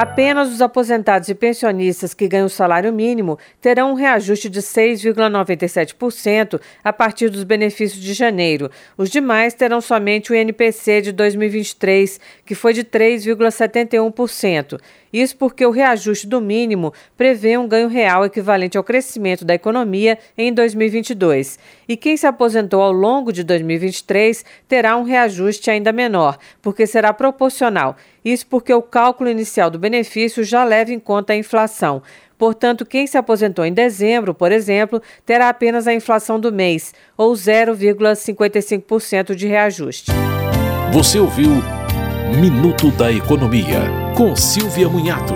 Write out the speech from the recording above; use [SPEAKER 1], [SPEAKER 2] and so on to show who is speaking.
[SPEAKER 1] Apenas os aposentados e pensionistas que ganham o salário mínimo terão um reajuste de 6,97% a partir dos benefícios de janeiro. Os demais terão somente o INPC de 2023, que foi de 3,71%. Isso porque o reajuste do mínimo prevê um ganho real equivalente ao crescimento da economia em 2022. E quem se aposentou ao longo de 2023 terá um reajuste ainda menor, porque será proporcional. Isso porque o cálculo inicial do benefício já leva em conta a inflação. Portanto, quem se aposentou em dezembro, por exemplo, terá apenas a inflação do mês, ou 0,55% de reajuste.
[SPEAKER 2] Você ouviu Minuto da Economia, com Silvia Munhato.